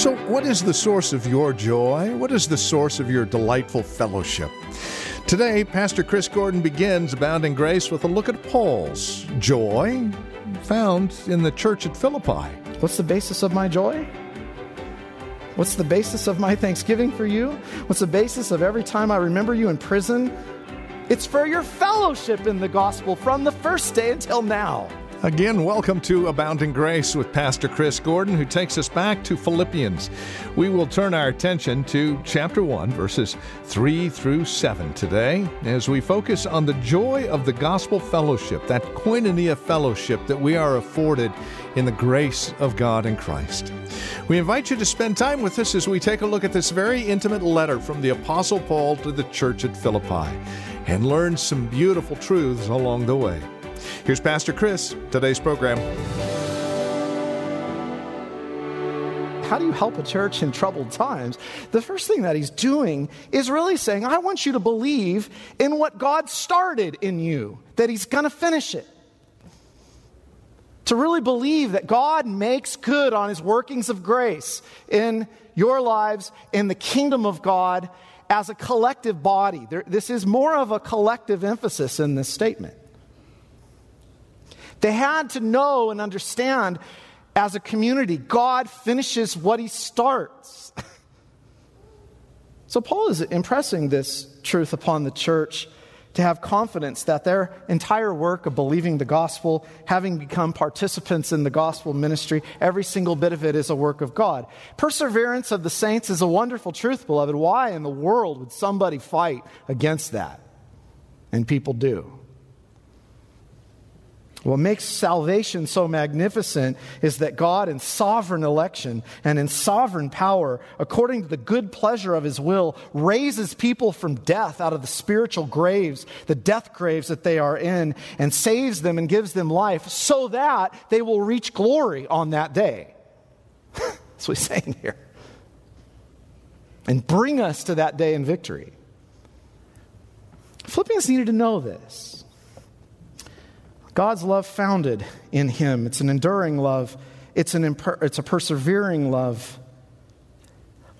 So, what is the source of your joy? What is the source of your delightful fellowship? Today, Pastor Chris Gordon begins Abounding Grace with a look at Paul's joy found in the church at Philippi. What's the basis of my joy? What's the basis of my thanksgiving for you? What's the basis of every time I remember you in prison? It's for your fellowship in the gospel from the first day until now. Again, welcome to Abounding Grace with Pastor Chris Gordon, who takes us back to Philippians. We will turn our attention to chapter 1, verses 3 through 7 today, as we focus on the joy of the gospel fellowship, that koinonia fellowship that we are afforded in the grace of God in Christ. We invite you to spend time with us as we take a look at this very intimate letter from the Apostle Paul to the church at Philippi and learn some beautiful truths along the way. Here's Pastor Chris, today's program. How do you help a church in troubled times? The first thing that he's doing is really saying, I want you to believe in what God started in you, that he's going to finish it. To really believe that God makes good on his workings of grace in your lives, in the kingdom of God, as a collective body. There, this is more of a collective emphasis in this statement. They had to know and understand as a community, God finishes what he starts. so, Paul is impressing this truth upon the church to have confidence that their entire work of believing the gospel, having become participants in the gospel ministry, every single bit of it is a work of God. Perseverance of the saints is a wonderful truth, beloved. Why in the world would somebody fight against that? And people do. What makes salvation so magnificent is that God, in sovereign election and in sovereign power, according to the good pleasure of his will, raises people from death out of the spiritual graves, the death graves that they are in, and saves them and gives them life so that they will reach glory on that day. That's what he's saying here. And bring us to that day in victory. Philippians needed to know this. God's love founded in him. It's an enduring love, it's, an imper- it's a persevering love.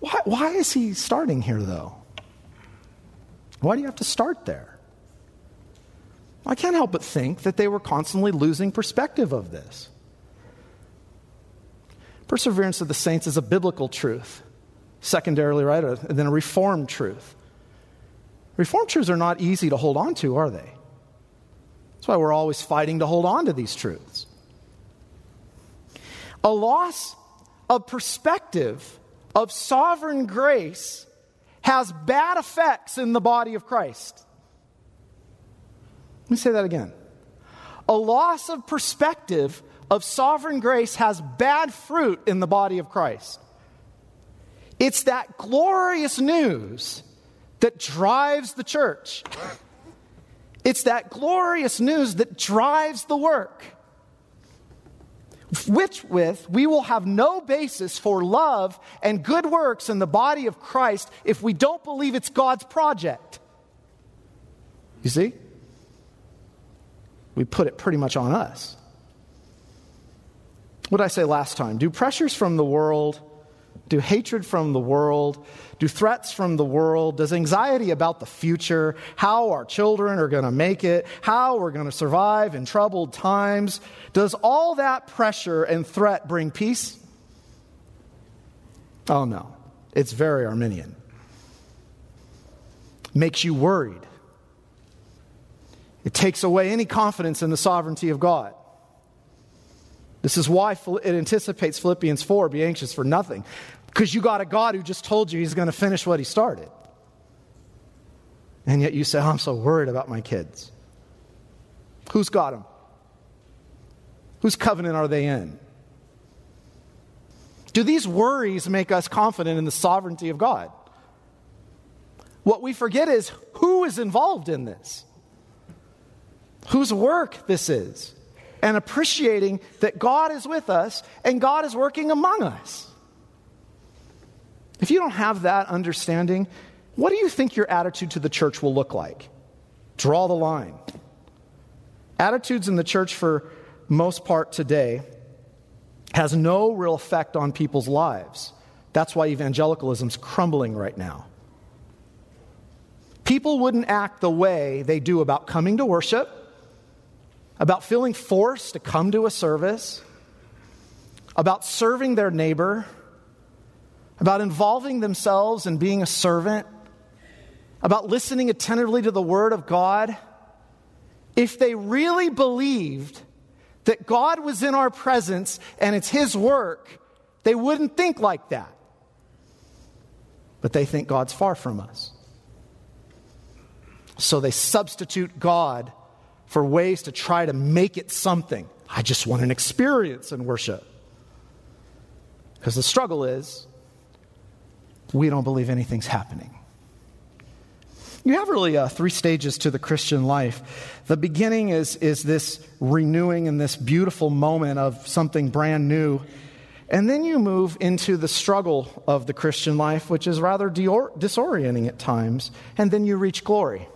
Why, why is he starting here, though? Why do you have to start there? I can't help but think that they were constantly losing perspective of this. Perseverance of the saints is a biblical truth, secondarily, right? And then a reformed truth. Reformed truths are not easy to hold on to, are they? That's why we're always fighting to hold on to these truths. A loss of perspective of sovereign grace has bad effects in the body of Christ. Let me say that again. A loss of perspective of sovereign grace has bad fruit in the body of Christ. It's that glorious news that drives the church. It's that glorious news that drives the work. Which with we will have no basis for love and good works in the body of Christ if we don't believe it's God's project. You see? We put it pretty much on us. What did I say last time? Do pressures from the world do hatred from the world? Do threats from the world? Does anxiety about the future, how our children are going to make it, how we're going to survive in troubled times, does all that pressure and threat bring peace? Oh no, it's very Arminian. Makes you worried. It takes away any confidence in the sovereignty of God. This is why it anticipates Philippians 4 be anxious for nothing. Because you got a God who just told you he's going to finish what he started. And yet you say, oh, I'm so worried about my kids. Who's got them? Whose covenant are they in? Do these worries make us confident in the sovereignty of God? What we forget is who is involved in this, whose work this is, and appreciating that God is with us and God is working among us. If you don't have that understanding, what do you think your attitude to the church will look like? Draw the line. Attitudes in the church, for most part today, has no real effect on people's lives That's why evangelicalism's crumbling right now. People wouldn't act the way they do about coming to worship, about feeling forced to come to a service, about serving their neighbor, about involving themselves in being a servant, about listening attentively to the Word of God, if they really believed that God was in our presence and it's His work, they wouldn't think like that. But they think God's far from us. So they substitute God for ways to try to make it something. I just want an experience in worship. Because the struggle is we don't believe anything's happening. You have really uh, three stages to the Christian life. The beginning is, is this renewing and this beautiful moment of something brand new. And then you move into the struggle of the Christian life, which is rather disorienting at times. And then you reach glory.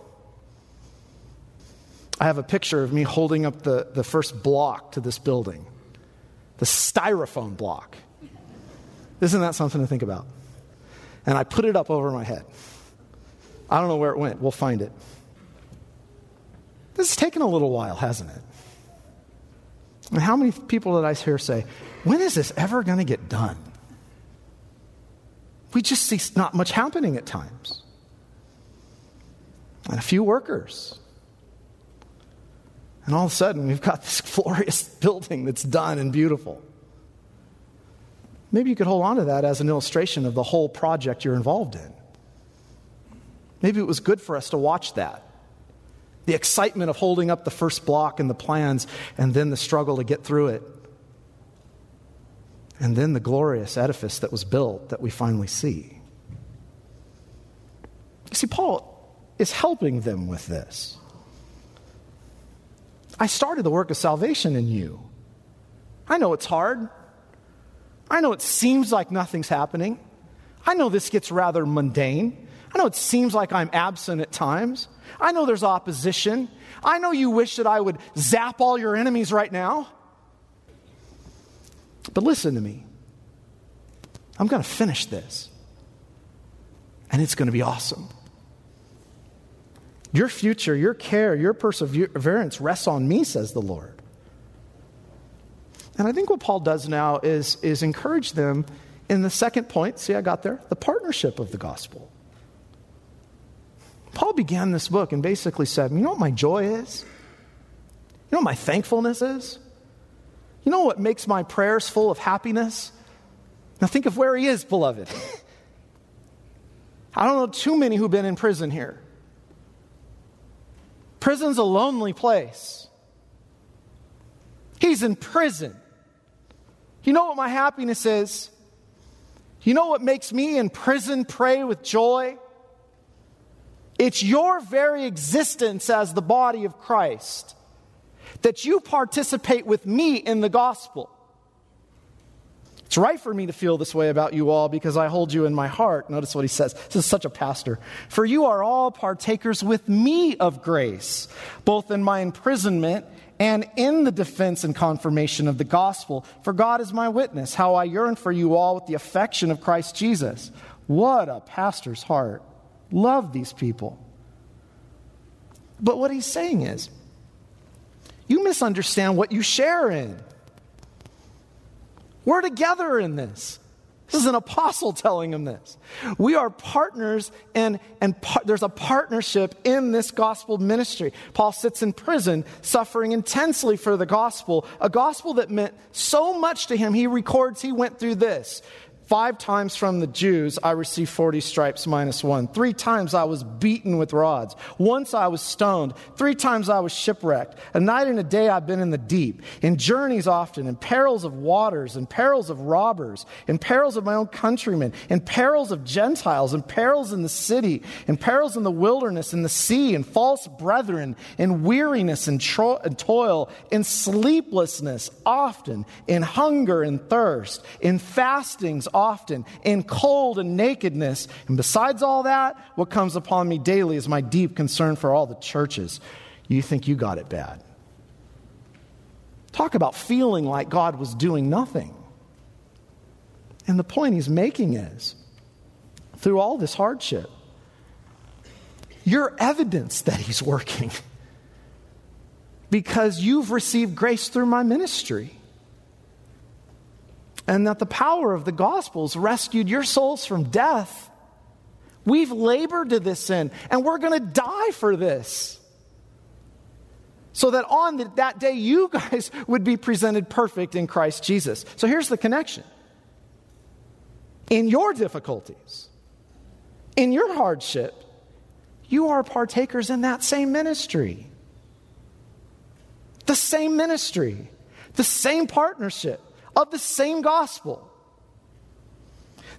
I have a picture of me holding up the, the first block to this building, the styrofoam block. Isn't that something to think about? And I put it up over my head. I don't know where it went. We'll find it. This has taken a little while, hasn't it? And how many people did I hear say, when is this ever going to get done? We just see not much happening at times. And a few workers and all of a sudden, we've got this glorious building that's done and beautiful. Maybe you could hold on to that as an illustration of the whole project you're involved in. Maybe it was good for us to watch that. The excitement of holding up the first block and the plans, and then the struggle to get through it. And then the glorious edifice that was built that we finally see. You see, Paul is helping them with this. I started the work of salvation in you. I know it's hard. I know it seems like nothing's happening. I know this gets rather mundane. I know it seems like I'm absent at times. I know there's opposition. I know you wish that I would zap all your enemies right now. But listen to me. I'm going to finish this. And it's going to be awesome. Your future, your care, your perseverance rests on me, says the Lord. And I think what Paul does now is, is encourage them in the second point. See, I got there the partnership of the gospel. Paul began this book and basically said, You know what my joy is? You know what my thankfulness is? You know what makes my prayers full of happiness? Now think of where he is, beloved. I don't know too many who've been in prison here. Prison's a lonely place. He's in prison. You know what my happiness is? You know what makes me in prison pray with joy? It's your very existence as the body of Christ that you participate with me in the gospel. It's right for me to feel this way about you all because I hold you in my heart. Notice what he says. This is such a pastor. For you are all partakers with me of grace, both in my imprisonment and in the defense and confirmation of the gospel. For God is my witness, how I yearn for you all with the affection of Christ Jesus. What a pastor's heart. Love these people. But what he's saying is, you misunderstand what you share in. We're together in this. This is an apostle telling him this. We are partners, and, and par- there's a partnership in this gospel ministry. Paul sits in prison, suffering intensely for the gospel, a gospel that meant so much to him. He records he went through this Five times from the Jews I received 40 stripes minus one. Three times I was beaten with rods. Once I was stoned. Three times I was shipwrecked. A night and a day I've been in the deep. In journeys often, in perils of waters, in perils of robbers, in perils of my own countrymen, in perils of Gentiles, in perils in the city, in perils in the wilderness, in the sea, in false brethren, in weariness and, tro- and toil, in sleeplessness often, in hunger and thirst, in fastings often, in cold and nakedness. And besides all that, what comes upon me daily is my deep concern for all the churches. You think you got it bad. Talk about feeling like God was doing nothing. And the point he's making is through all this hardship, you're evidence that he's working because you've received grace through my ministry. And that the power of the gospel's rescued your souls from death. We've labored to this end, and we're going to die for this. So that on that day, you guys would be presented perfect in Christ Jesus. So here's the connection. In your difficulties, in your hardship, you are partakers in that same ministry. The same ministry, the same partnership of the same gospel.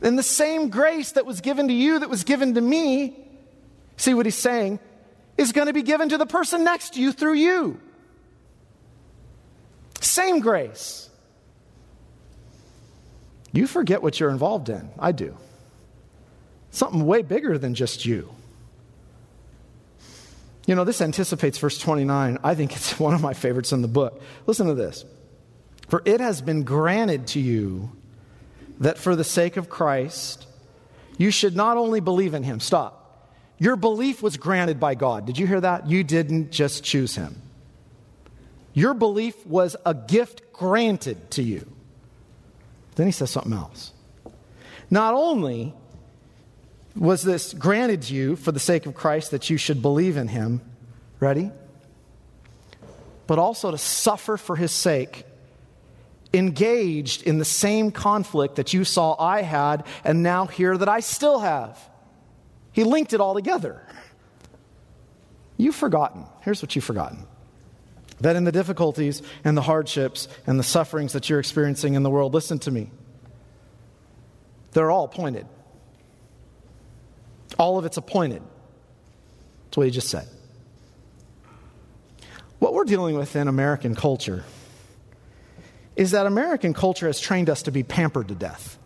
And the same grace that was given to you, that was given to me, see what he's saying, is going to be given to the person next to you through you. Same grace. You forget what you're involved in. I do. Something way bigger than just you. You know, this anticipates verse 29. I think it's one of my favorites in the book. Listen to this. For it has been granted to you that for the sake of Christ, you should not only believe in him. Stop. Your belief was granted by God. Did you hear that? You didn't just choose him. Your belief was a gift granted to you. Then he says something else. Not only was this granted to you for the sake of Christ that you should believe in him, ready? But also to suffer for his sake, engaged in the same conflict that you saw I had and now hear that I still have. He linked it all together. You've forgotten. Here's what you've forgotten that in the difficulties and the hardships and the sufferings that you're experiencing in the world, listen to me, they're all pointed all of it's appointed. That's what he just said. What we're dealing with in American culture is that American culture has trained us to be pampered to death.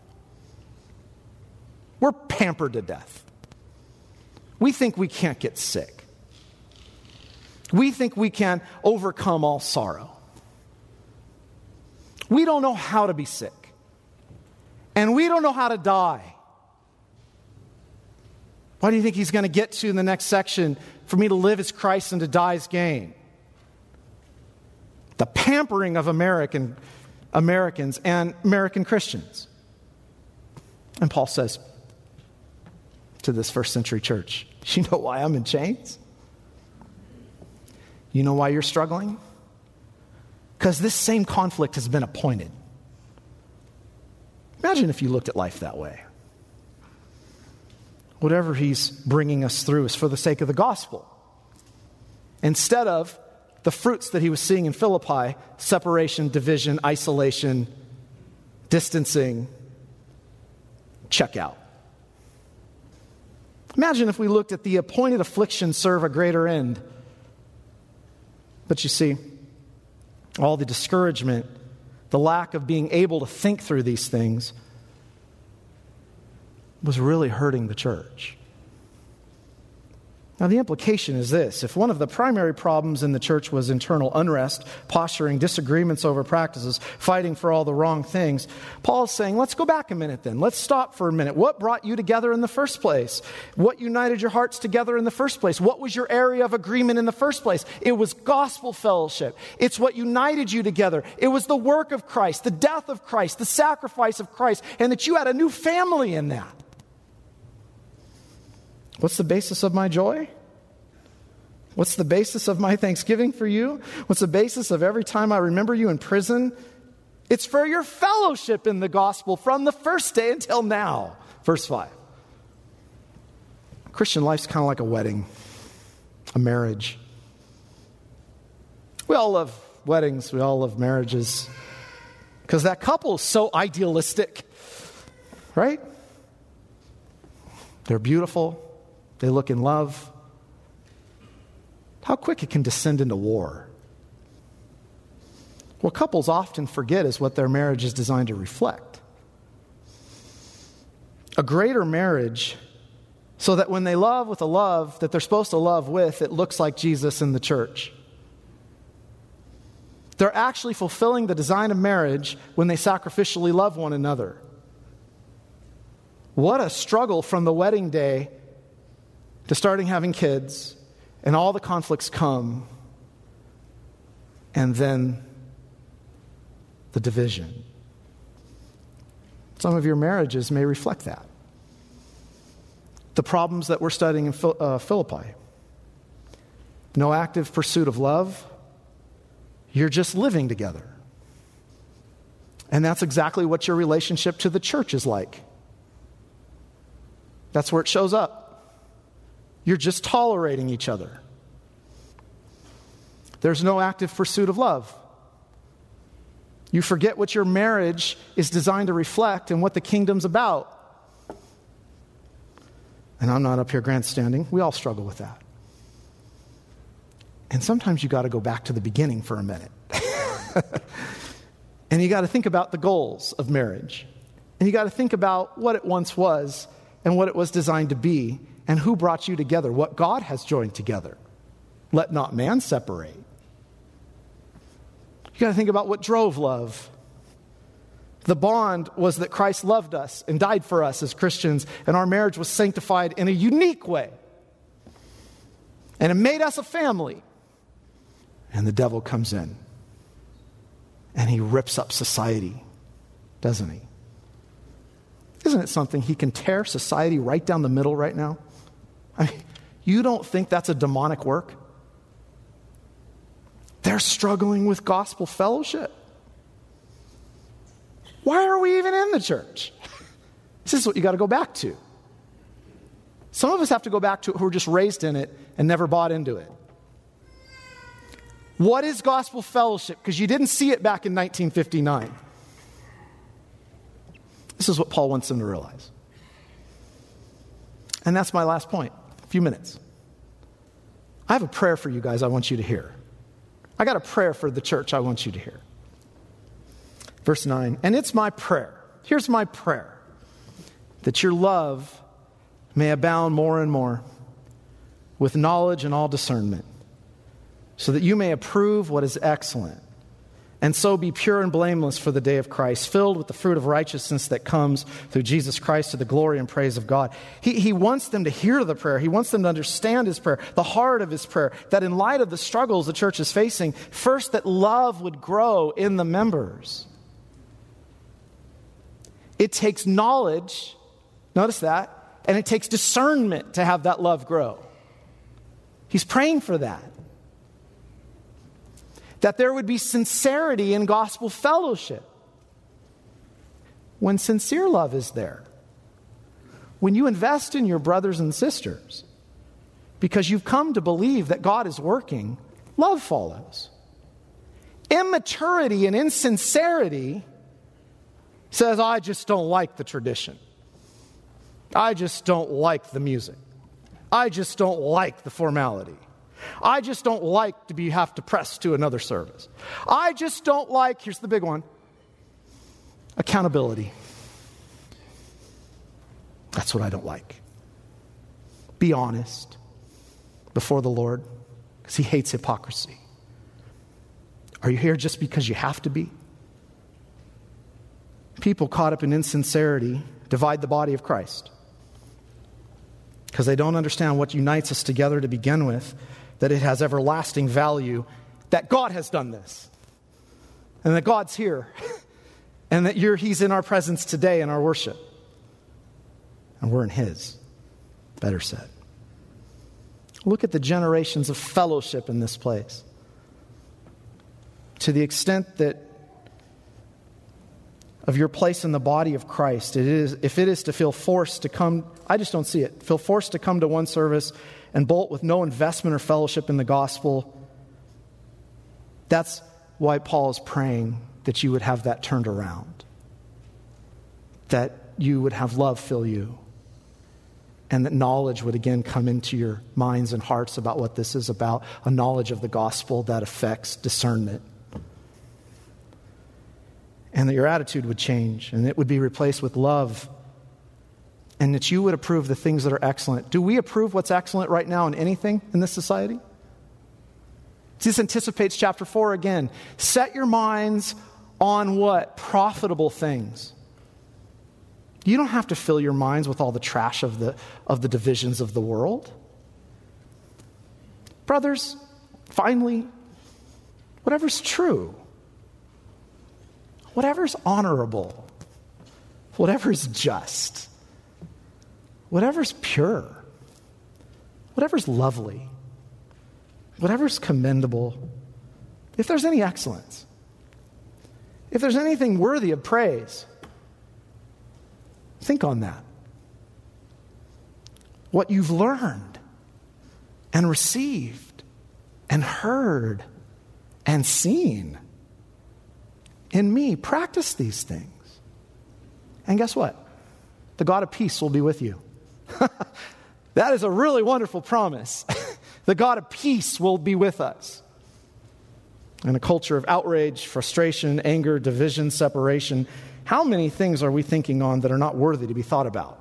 We're pampered to death. We think we can't get sick. We think we can overcome all sorrow. We don't know how to be sick. And we don't know how to die. What do you think he's going to get to in the next section? For me to live as Christ and to die as gain. The pampering of American Americans and American Christians. And Paul says to this first century church, You know why I'm in chains? You know why you're struggling? Because this same conflict has been appointed. Imagine if you looked at life that way whatever he's bringing us through is for the sake of the gospel. Instead of the fruits that he was seeing in Philippi separation, division, isolation, distancing, check out. Imagine if we looked at the appointed affliction serve a greater end. But you see, all the discouragement, the lack of being able to think through these things, was really hurting the church. Now, the implication is this if one of the primary problems in the church was internal unrest, posturing, disagreements over practices, fighting for all the wrong things, Paul's saying, let's go back a minute then. Let's stop for a minute. What brought you together in the first place? What united your hearts together in the first place? What was your area of agreement in the first place? It was gospel fellowship. It's what united you together. It was the work of Christ, the death of Christ, the sacrifice of Christ, and that you had a new family in that. What's the basis of my joy? What's the basis of my thanksgiving for you? What's the basis of every time I remember you in prison? It's for your fellowship in the gospel from the first day until now. Verse 5. Christian life's kind of like a wedding, a marriage. We all love weddings, we all love marriages because that couple is so idealistic, right? They're beautiful, they look in love. How quick it can descend into war. What couples often forget is what their marriage is designed to reflect. A greater marriage, so that when they love with a love that they're supposed to love with, it looks like Jesus in the church. They're actually fulfilling the design of marriage when they sacrificially love one another. What a struggle from the wedding day to starting having kids, and all the conflicts come, and then the division. Some of your marriages may reflect that. The problems that we're studying in uh, Philippi no active pursuit of love, you're just living together. And that's exactly what your relationship to the church is like. That's where it shows up. You're just tolerating each other. There's no active pursuit of love. You forget what your marriage is designed to reflect and what the kingdom's about. And I'm not up here grandstanding. We all struggle with that. And sometimes you got to go back to the beginning for a minute. and you got to think about the goals of marriage. And you got to think about what it once was and what it was designed to be and who brought you together, what God has joined together. Let not man separate. You got to think about what drove love. The bond was that Christ loved us and died for us as Christians, and our marriage was sanctified in a unique way. And it made us a family. And the devil comes in and he rips up society, doesn't he? Isn't it something he can tear society right down the middle right now? I mean, you don't think that's a demonic work? They're struggling with gospel fellowship. Why are we even in the church? This is what you got to go back to. Some of us have to go back to it who were just raised in it and never bought into it. What is gospel fellowship? Because you didn't see it back in 1959. This is what Paul wants them to realize. And that's my last point. Few minutes. I have a prayer for you guys I want you to hear. I got a prayer for the church I want you to hear. Verse 9, and it's my prayer. Here's my prayer that your love may abound more and more with knowledge and all discernment, so that you may approve what is excellent and so be pure and blameless for the day of Christ, filled with the fruit of righteousness that comes through Jesus Christ to the glory and praise of God. He, he wants them to hear the prayer. He wants them to understand his prayer, the heart of his prayer, that in light of the struggles the church is facing, first that love would grow in the members. It takes knowledge, notice that, and it takes discernment to have that love grow. He's praying for that that there would be sincerity in gospel fellowship. When sincere love is there, when you invest in your brothers and sisters because you've come to believe that God is working, love follows. Immaturity and insincerity says, I just don't like the tradition. I just don't like the music. I just don't like the formality. I just don't like to be have to press to another service. I just don't like, here's the big one, accountability. That's what I don't like. Be honest before the Lord because he hates hypocrisy. Are you here just because you have to be? People caught up in insincerity divide the body of Christ because they don't understand what unites us together to begin with that it has everlasting value, that God has done this, and that God's here, and that He's in our presence today in our worship, and we're in His. Better said. Look at the generations of fellowship in this place. To the extent that of your place in the body of Christ, it is, if it is to feel forced to come, I just don't see it, feel forced to come to one service and bolt with no investment or fellowship in the gospel. That's why Paul is praying that you would have that turned around, that you would have love fill you, and that knowledge would again come into your minds and hearts about what this is about a knowledge of the gospel that affects discernment. And that your attitude would change and it would be replaced with love and that you would approve the things that are excellent. Do we approve what's excellent right now in anything in this society? This anticipates chapter 4 again. Set your minds on what? Profitable things. You don't have to fill your minds with all the trash of the, of the divisions of the world. Brothers, finally, whatever's true, whatever's honorable, whatever's just, whatever's pure, whatever's lovely, whatever's commendable, if there's any excellence, if there's anything worthy of praise, think on that. What you've learned and received and heard and seen in me, practice these things. And guess what? The God of peace will be with you. that is a really wonderful promise. the God of peace will be with us. In a culture of outrage, frustration, anger, division, separation, how many things are we thinking on that are not worthy to be thought about?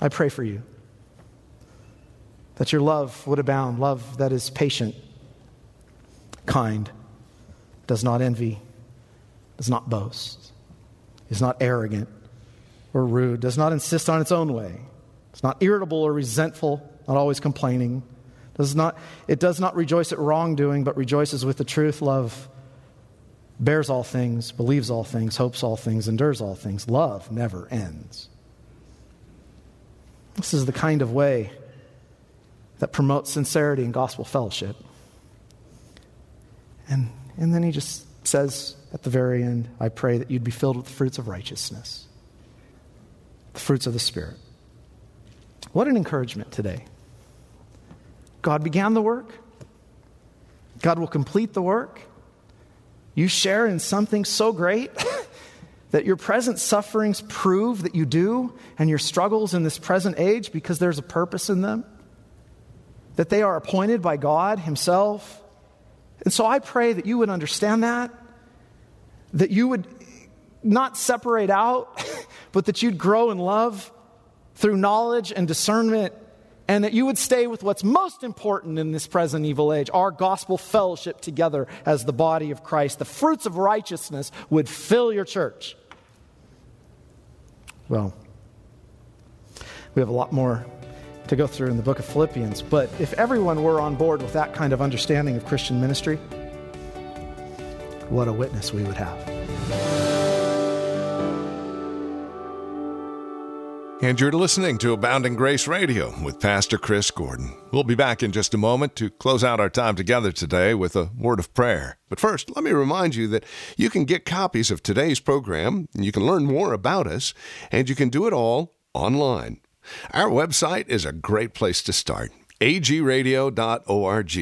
I pray for you that your love would abound, love that is patient, kind, does not envy, does not boast, is not arrogant or rude, does not insist on its own way, it's not irritable or resentful, not always complaining. Does not, it does not rejoice at wrongdoing, but rejoices with the truth. Love bears all things, believes all things, hopes all things, endures all things. Love never ends. This is the kind of way that promotes sincerity and gospel fellowship. And, and then he just says at the very end, I pray that you'd be filled with the fruits of righteousness, the fruits of the Spirit. What an encouragement today. God began the work, God will complete the work. You share in something so great that your present sufferings prove that you do, and your struggles in this present age because there's a purpose in them, that they are appointed by God Himself and so I pray that you would understand that, that you would not separate out, but that you'd grow in love through knowledge and discernment, and that you would stay with what's most important in this present evil age our gospel fellowship together as the body of Christ. The fruits of righteousness would fill your church. Well, we have a lot more to go through in the book of Philippians. But if everyone were on board with that kind of understanding of Christian ministry, what a witness we would have. And you're listening to Abounding Grace Radio with Pastor Chris Gordon. We'll be back in just a moment to close out our time together today with a word of prayer. But first, let me remind you that you can get copies of today's program, and you can learn more about us, and you can do it all online. Our website is a great place to start agradio.org.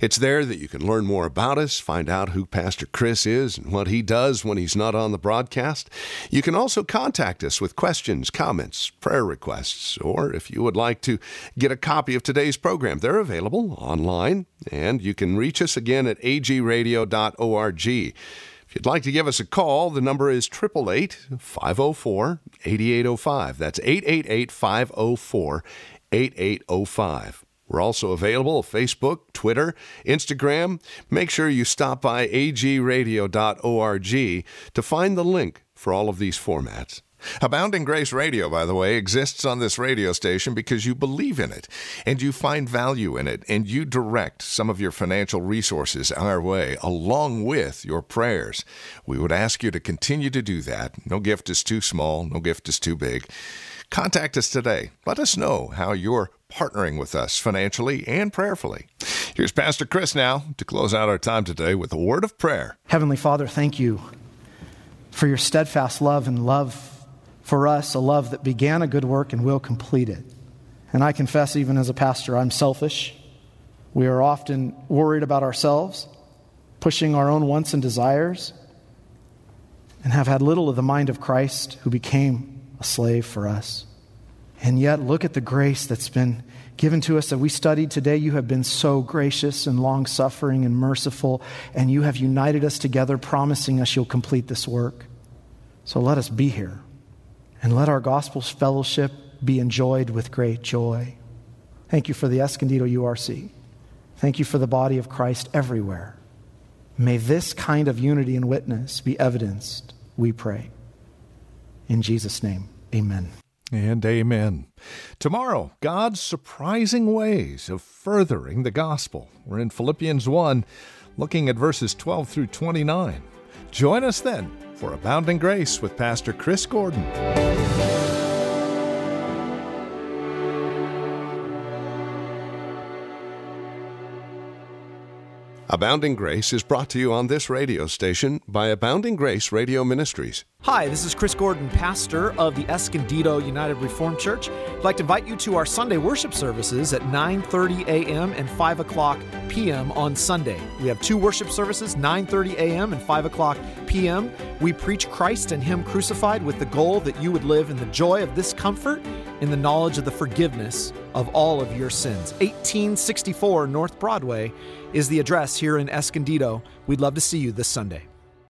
It's there that you can learn more about us, find out who Pastor Chris is and what he does when he's not on the broadcast. You can also contact us with questions, comments, prayer requests, or if you would like to get a copy of today's program, they're available online, and you can reach us again at agradio.org If you'd like to give us a call, the number is 888 504 8805. That's 888 504 8805. We're also available Facebook, Twitter, Instagram. Make sure you stop by agradio.org to find the link for all of these formats. Abounding Grace Radio, by the way, exists on this radio station because you believe in it and you find value in it and you direct some of your financial resources our way along with your prayers. We would ask you to continue to do that. No gift is too small, no gift is too big. Contact us today. Let us know how you're partnering with us financially and prayerfully. Here's Pastor Chris now to close out our time today with a word of prayer. Heavenly Father, thank you for your steadfast love and love for us a love that began a good work and will complete it. And I confess, even as a pastor, I'm selfish. We are often worried about ourselves, pushing our own wants and desires, and have had little of the mind of Christ who became a slave for us. And yet, look at the grace that's been given to us that we studied today. You have been so gracious and long suffering and merciful, and you have united us together, promising us you'll complete this work. So let us be here and let our gospel fellowship be enjoyed with great joy. Thank you for the Escondido URC. Thank you for the body of Christ everywhere. May this kind of unity and witness be evidenced, we pray. In Jesus' name, amen. And amen. Tomorrow, God's surprising ways of furthering the gospel. We're in Philippians 1, looking at verses 12 through 29. Join us then for Abounding Grace with Pastor Chris Gordon. Abounding Grace is brought to you on this radio station by Abounding Grace Radio Ministries. Hi, this is Chris Gordon, pastor of the Escondido United Reformed Church. I'd like to invite you to our Sunday worship services at 9:30 a.m. and 5 o'clock p.m. on Sunday. We have two worship services, 9:30 a.m. and 5 o'clock p.m. We preach Christ and Him crucified with the goal that you would live in the joy of this comfort, in the knowledge of the forgiveness of all of your sins. 1864 North Broadway is the address here in Escondido. We'd love to see you this Sunday.